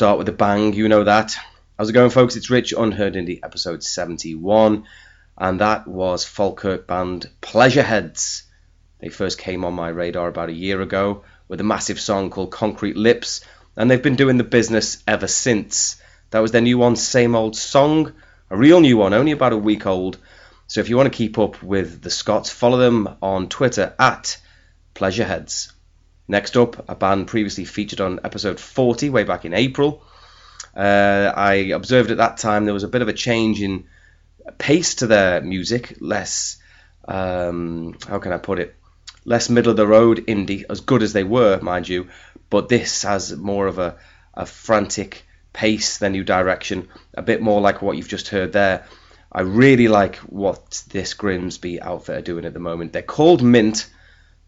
Start with a bang, you know that. How's it going, folks? It's Rich, Unheard Indie, episode 71, and that was Falkirk band Pleasureheads. They first came on my radar about a year ago with a massive song called Concrete Lips, and they've been doing the business ever since. That was their new one, Same Old Song, a real new one, only about a week old. So if you want to keep up with the Scots, follow them on Twitter at Pleasureheads. Next up, a band previously featured on episode 40, way back in April. Uh, I observed at that time there was a bit of a change in pace to their music, less, um, how can I put it, less middle of the road indie, as good as they were, mind you, but this has more of a, a frantic pace, their new direction, a bit more like what you've just heard there. I really like what this Grimsby outfit are doing at the moment. They're called Mint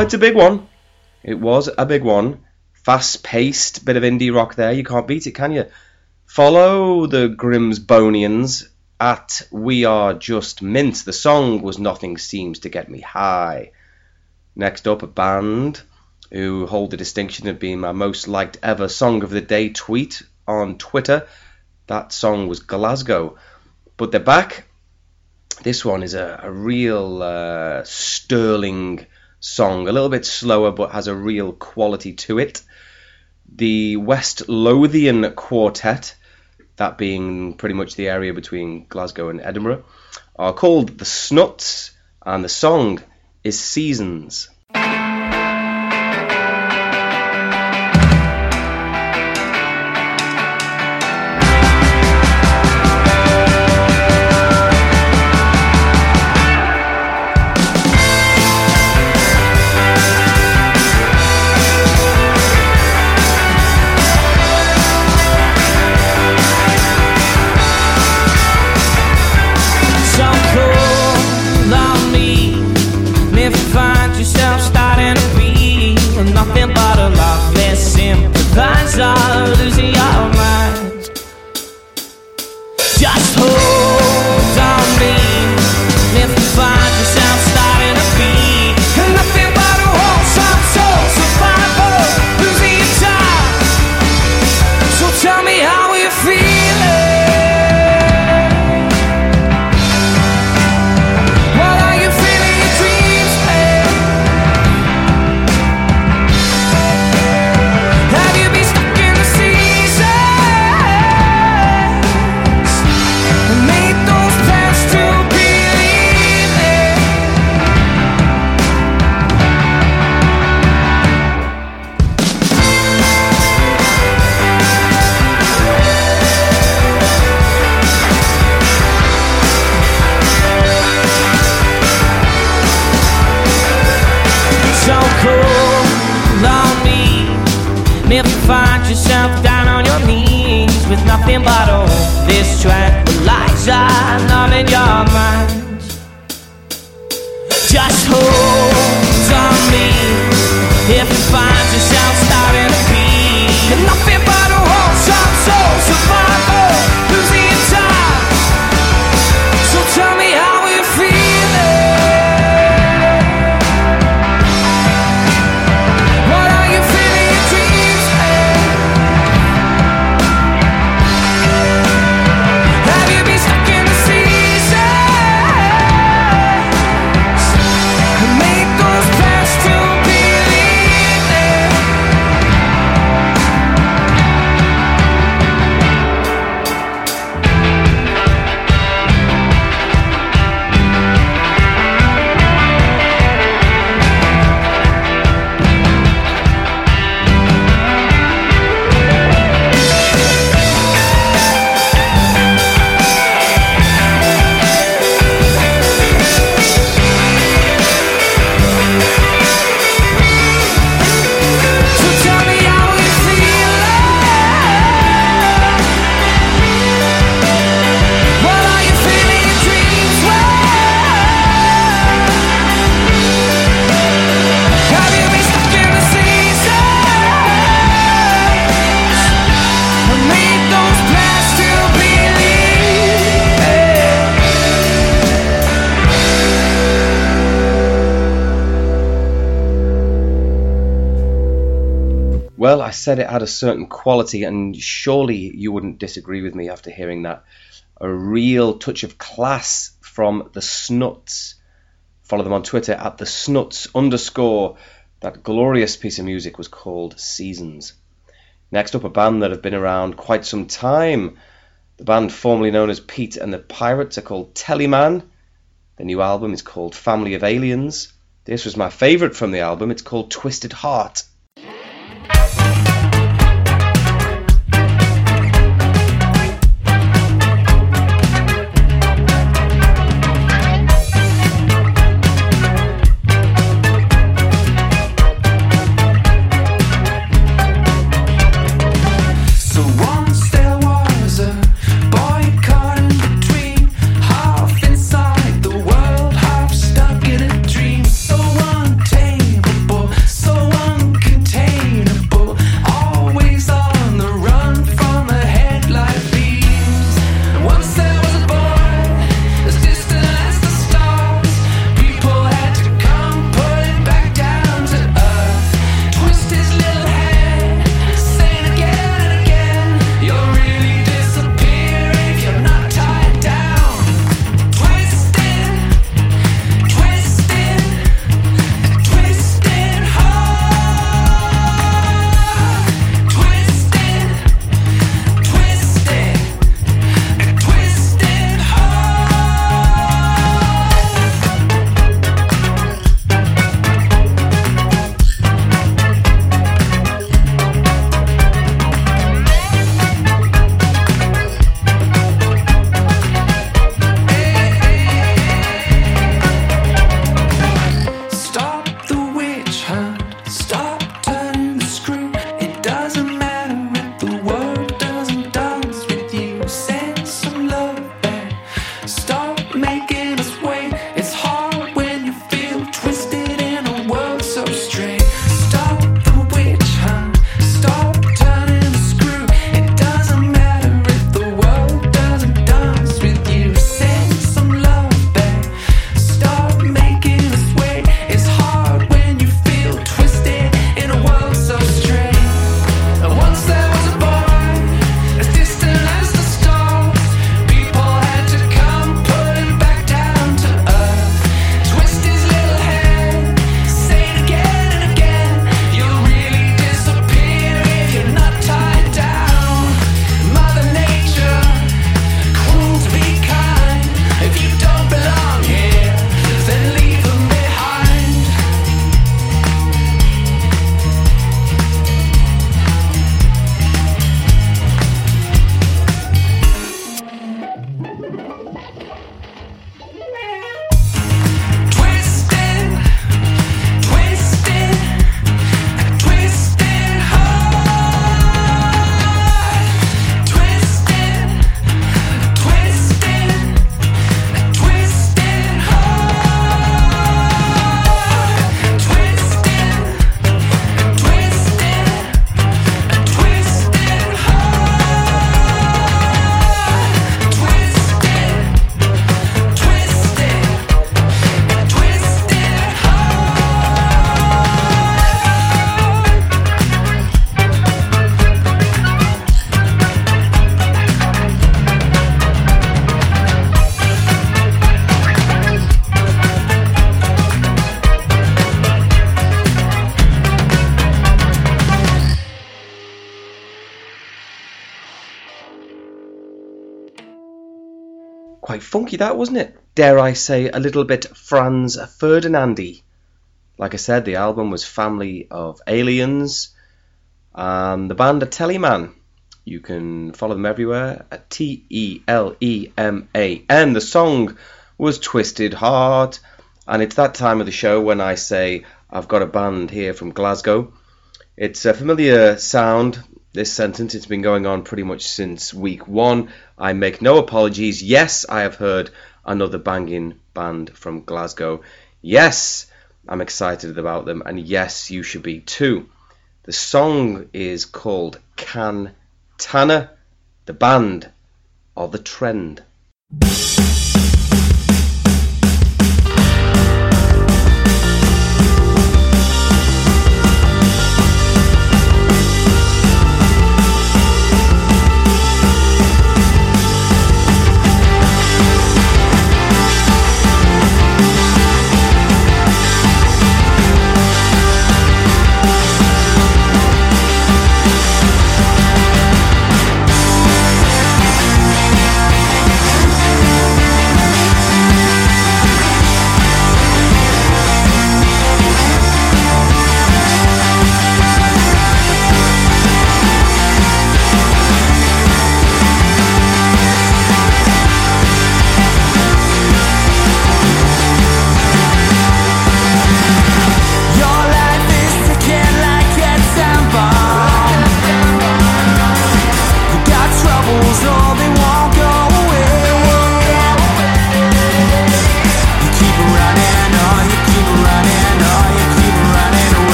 a big one. It was a big one. Fast paced bit of indie rock there. You can't beat it, can you? Follow the Grimsbonians at We Are Just Mint. The song was Nothing Seems to Get Me High. Next up, a band who hold the distinction of being my most liked ever Song of the Day tweet on Twitter. That song was Glasgow. But they're back. This one is a, a real uh, sterling song. A little bit slower, but has a real quality to it. The West Lothian Quartet, that being pretty much the area between Glasgow and Edinburgh, are called the Snuts, and the song is Seasons. yourself down on your knees with nothing but a said it had a certain quality, and surely you wouldn't disagree with me after hearing that. A real touch of class from the Snuts. Follow them on Twitter at the Snuts underscore. That glorious piece of music was called Seasons. Next up, a band that have been around quite some time. The band formerly known as Pete and the Pirates are called Teleman. The new album is called Family of Aliens. This was my favourite from the album. It's called Twisted Heart. Quite funky, that wasn't it? Dare I say, a little bit Franz Ferdinandy. Like I said, the album was Family of Aliens, and the band are Teleman. You can follow them everywhere at T E L E M A N. The song was Twisted Heart, and it's that time of the show when I say I've got a band here from Glasgow. It's a familiar sound, this sentence. It's been going on pretty much since week one. I make no apologies. Yes, I have heard another banging band from Glasgow. Yes, I'm excited about them, and yes, you should be too. The song is called Can Tanner, the band or the trend.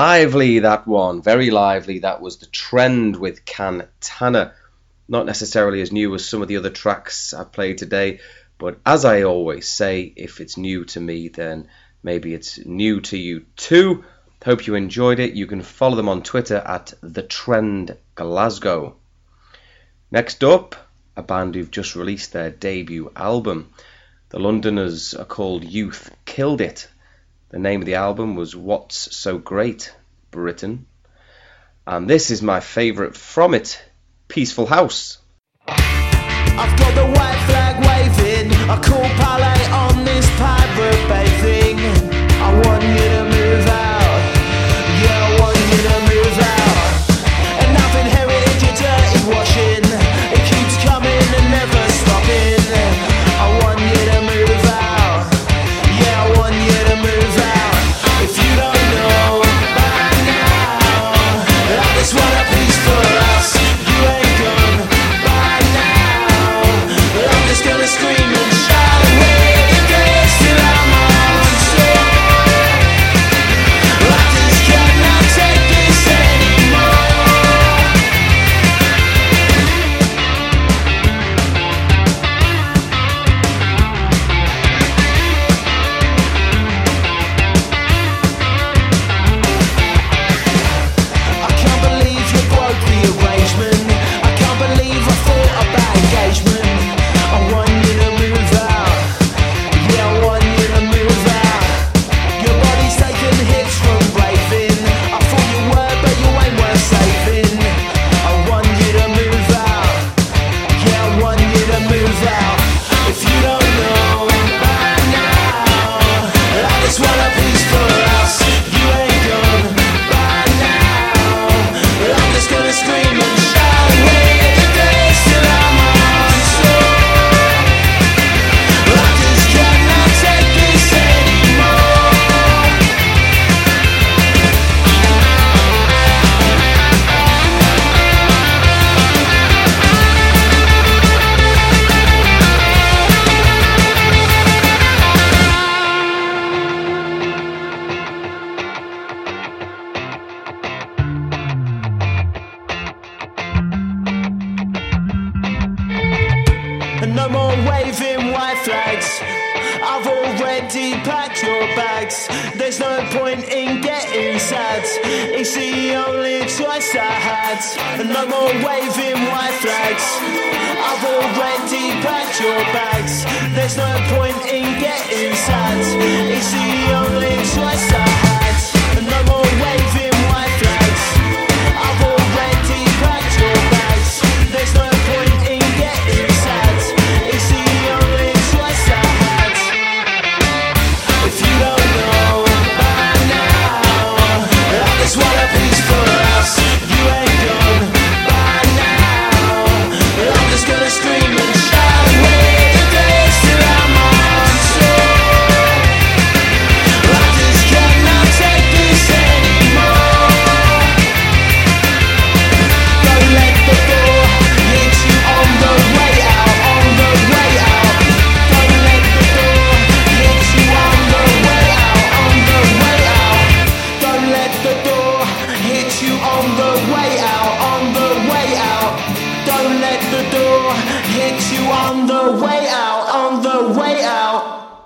Lively that one, very lively. That was the trend with Cantana. Not necessarily as new as some of the other tracks I've played today, but as I always say, if it's new to me, then maybe it's new to you too. Hope you enjoyed it. You can follow them on Twitter at the Trend Glasgow. Next up, a band who've just released their debut album. The Londoners are called Youth Killed It. The name of the album was What's So Great, Britain. And this is my favourite from it, Peaceful House. I've got the white flag waving, a cool on this pirate in getting sad. It's the only choice I had. And no more waving white flags. I've already packed your bags. There's no point in getting sad. It's the only choice I had.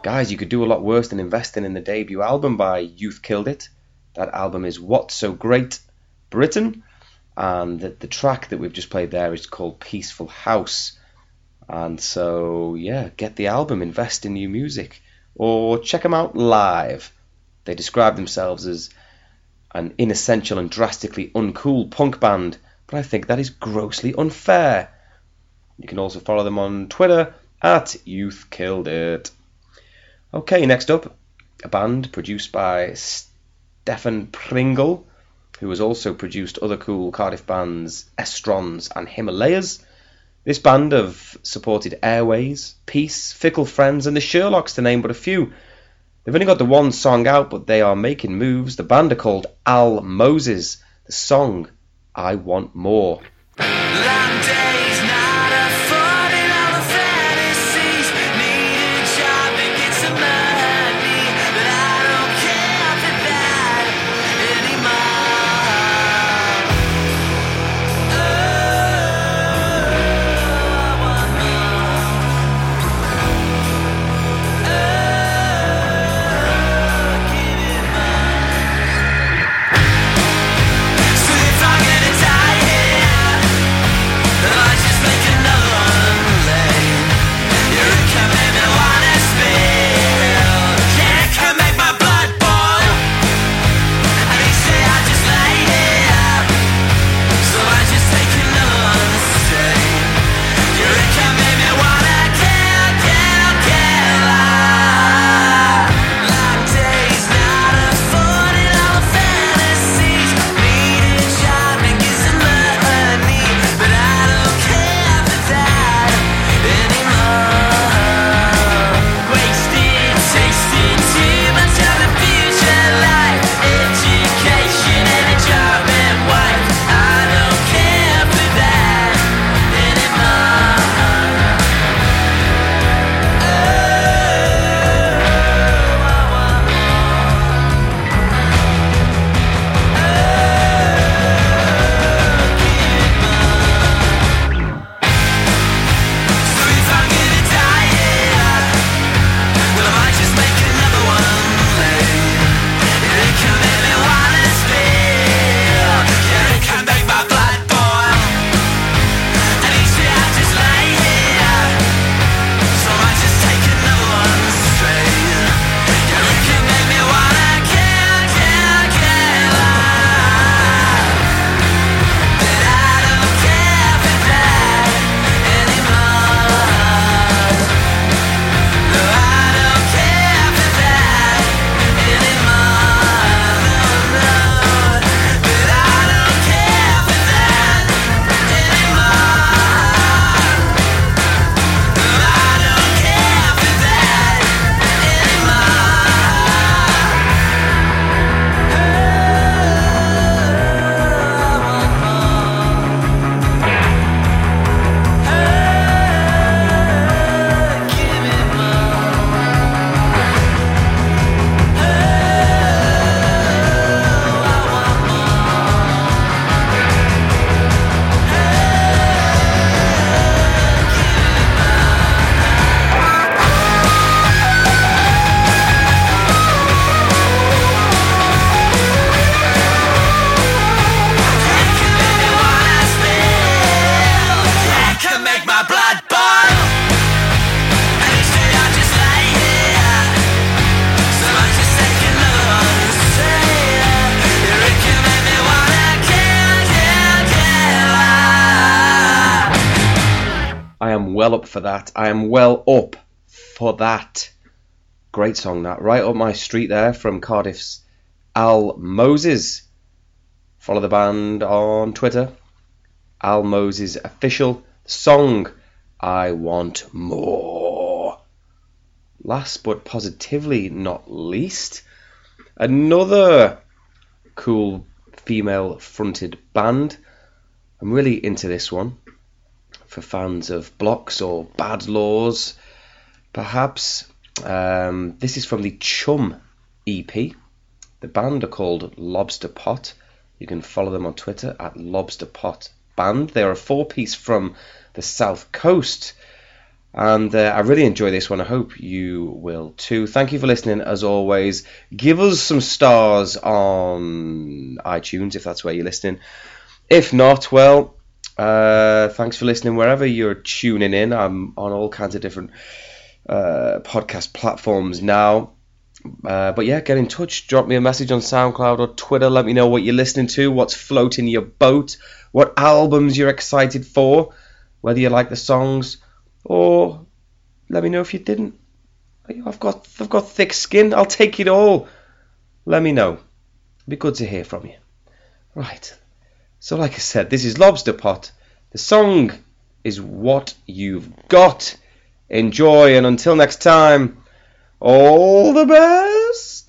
Guys, you could do a lot worse than investing in the debut album by Youth Killed It. That album is What's So Great, Britain. And the, track that we've just played there is called Peaceful House. And so, yeah, get the album, invest in new music, or check them out live. They describe themselves as an inessential and drastically uncool punk band, but I think that is grossly unfair. You can also follow them on Twitter at Youth Killed It. Okay, next up, a band produced by Stefan Pringle, who has also produced other cool Cardiff bands Estrons and Himalayas. This band have supported Airways, Peace, Fickle Friends, and the Sherlocks, to name but a few. They've only got the one song out, but they are making moves. The band are called Al Moses. The song, I Want More. Well up for that. I am well up for that. Great song, that. Right up my street there from Cardiff's Al Moses. Follow the band on Twitter. Al Moses Official. Song I Want More. Last but positively not least, another cool female fronted band. I'm really into this one for fans of Bloxx or bad laws, perhaps. Um, this is from the Chum EP. The band are called Lobster Pot. You can follow them on Twitter at Lobster Pot Band. They are a four piece from the South Coast. And uh, I really enjoy this one. I hope you will too. Thank you for listening as always. Give us some stars on iTunes if that's where you're listening. If not, well, uh, thanks for listening wherever you're tuning in. I'm on all kinds of different uh, podcast platforms now. Uh, but yeah, get in touch. Drop me a message on SoundCloud or Twitter. Let me know what you're listening to, what's floating your boat, what albums you're excited for, whether you like the songs, or let me know if you didn't. I've got I've got thick skin. I'll take it all. Let me know. It'd be good to hear from you. Right. So, like I said, this is Lobster Pot. The song is What You've Got. Enjoy, and until next time, all the best.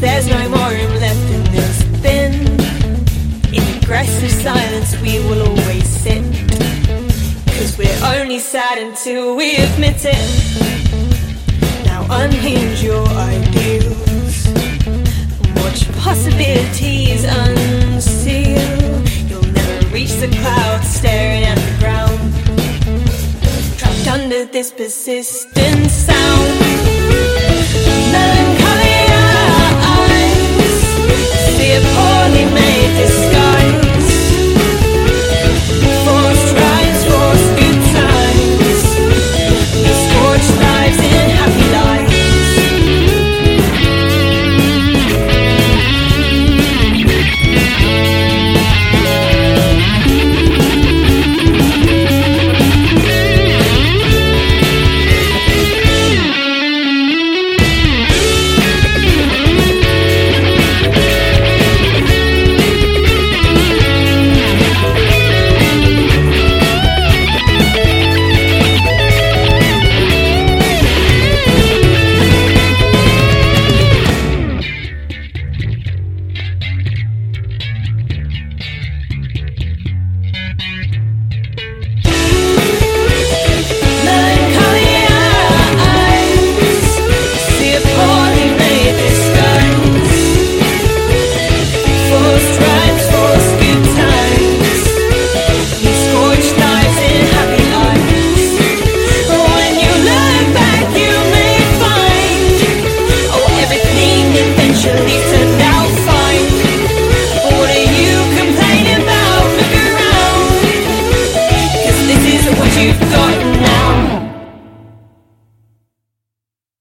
There's no more room left in this bin. In aggressive silence we will always sit. Cause we're only sad until we admit it. Now unhinge your ideals. Watch possibilities unseal. You'll never reach the clouds staring at the ground. Trapped under this persistent sound. Melancholy the a poorly made disguise.